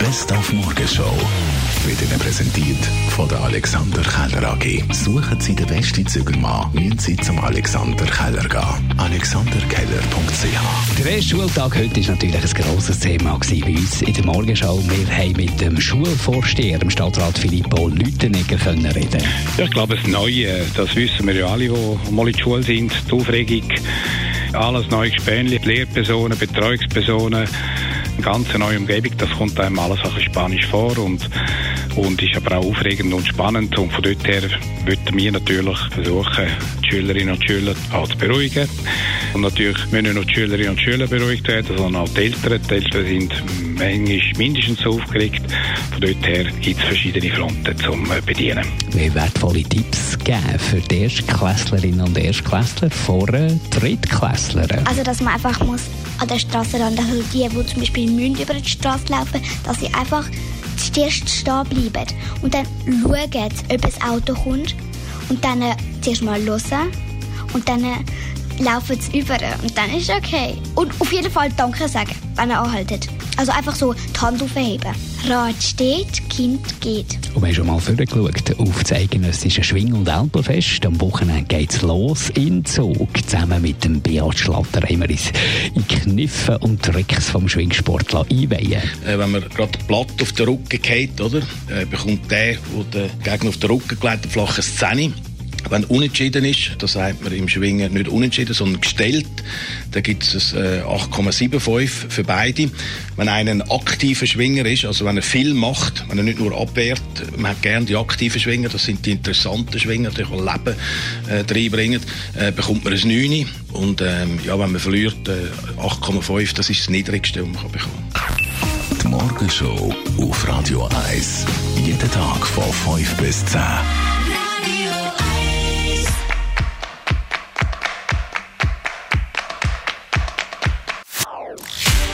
Best auf Morgenshow wird Ihnen präsentiert von der Alexander Keller AG. Suchen Sie den besten Zügelmann, müssen Sie zum Alexander Keller gehen. alexanderkeller.ch Der erste Schultag heute war natürlich ein grosses Thema bei uns in der Morgenschau. Wir haben mit dem Schulvorsteher, dem Stadtrat Filippo Lütenegger, können reden. Ja, ich glaube, das Neue, das wissen wir ja alle, die mal in der Schule sind, die Aufregung, alles neu Gespänli, Lehrpersonen, Betreuungspersonen, eine ganz neue Umgebung, das kommt einem alles ein bisschen spanisch vor und, und ist aber auch aufregend und spannend und von dort her würden wir natürlich versuchen, die Schülerinnen und Schüler auch zu beruhigen. Und natürlich müssen nicht nur die Schülerinnen und Schüler beruhigt werden, sondern auch die Eltern. Die Eltern sind manchmal mindestens so aufgeregt. Von dort her gibt es verschiedene Fronten zum Bedienen. Wir wertvolle Tipps geben für die Erstklässlerinnen und Erstklässler vor Drittklässlern. Also, dass man einfach muss an der Straßenrand, also die, die zum Beispiel müssen über die Straße laufen, dass sie einfach zuerst stehen bleiben und dann schauen, ob ein Auto kommt und dann äh, zuerst mal hören und dann äh, laufen sie über und dann ist es okay. Und auf jeden Fall Danke sagen, wenn er anhaltet. Also einfach so die Hand aufheben. Rad steht, Kind geht. Und wir haben schon mal vorgeschaut auf das eidgenössische Schwing- und Alpenfest. Am Wochenende geht es los in Zug. Zusammen mit dem Beat Schlatter haben wir uns in Kniffen und Tricks vom Schwingsport einweihen äh, Wenn man gerade platt auf den Rücken geht, oder, äh, bekommt der, der den Gegner auf den Rücken gelegt hat, flache Szene. Wenn unentschieden ist, das sagt man im Schwingen nicht unentschieden, sondern gestellt, dann gibt es äh, 8,75 für beide. Wenn einer ein aktiver Schwinger ist, also wenn er viel macht, wenn er nicht nur abwehrt, man hat gerne die aktiven Schwinger, das sind die interessanten Schwinger, die Leben äh, reinbringen, äh, bekommt man ein 9. Und ähm, ja, wenn man verliert, äh, 8,5, das ist das Niedrigste, was man bekommen kann. Die Morgenshow auf Radio 1. Jeden Tag von 5 bis 10.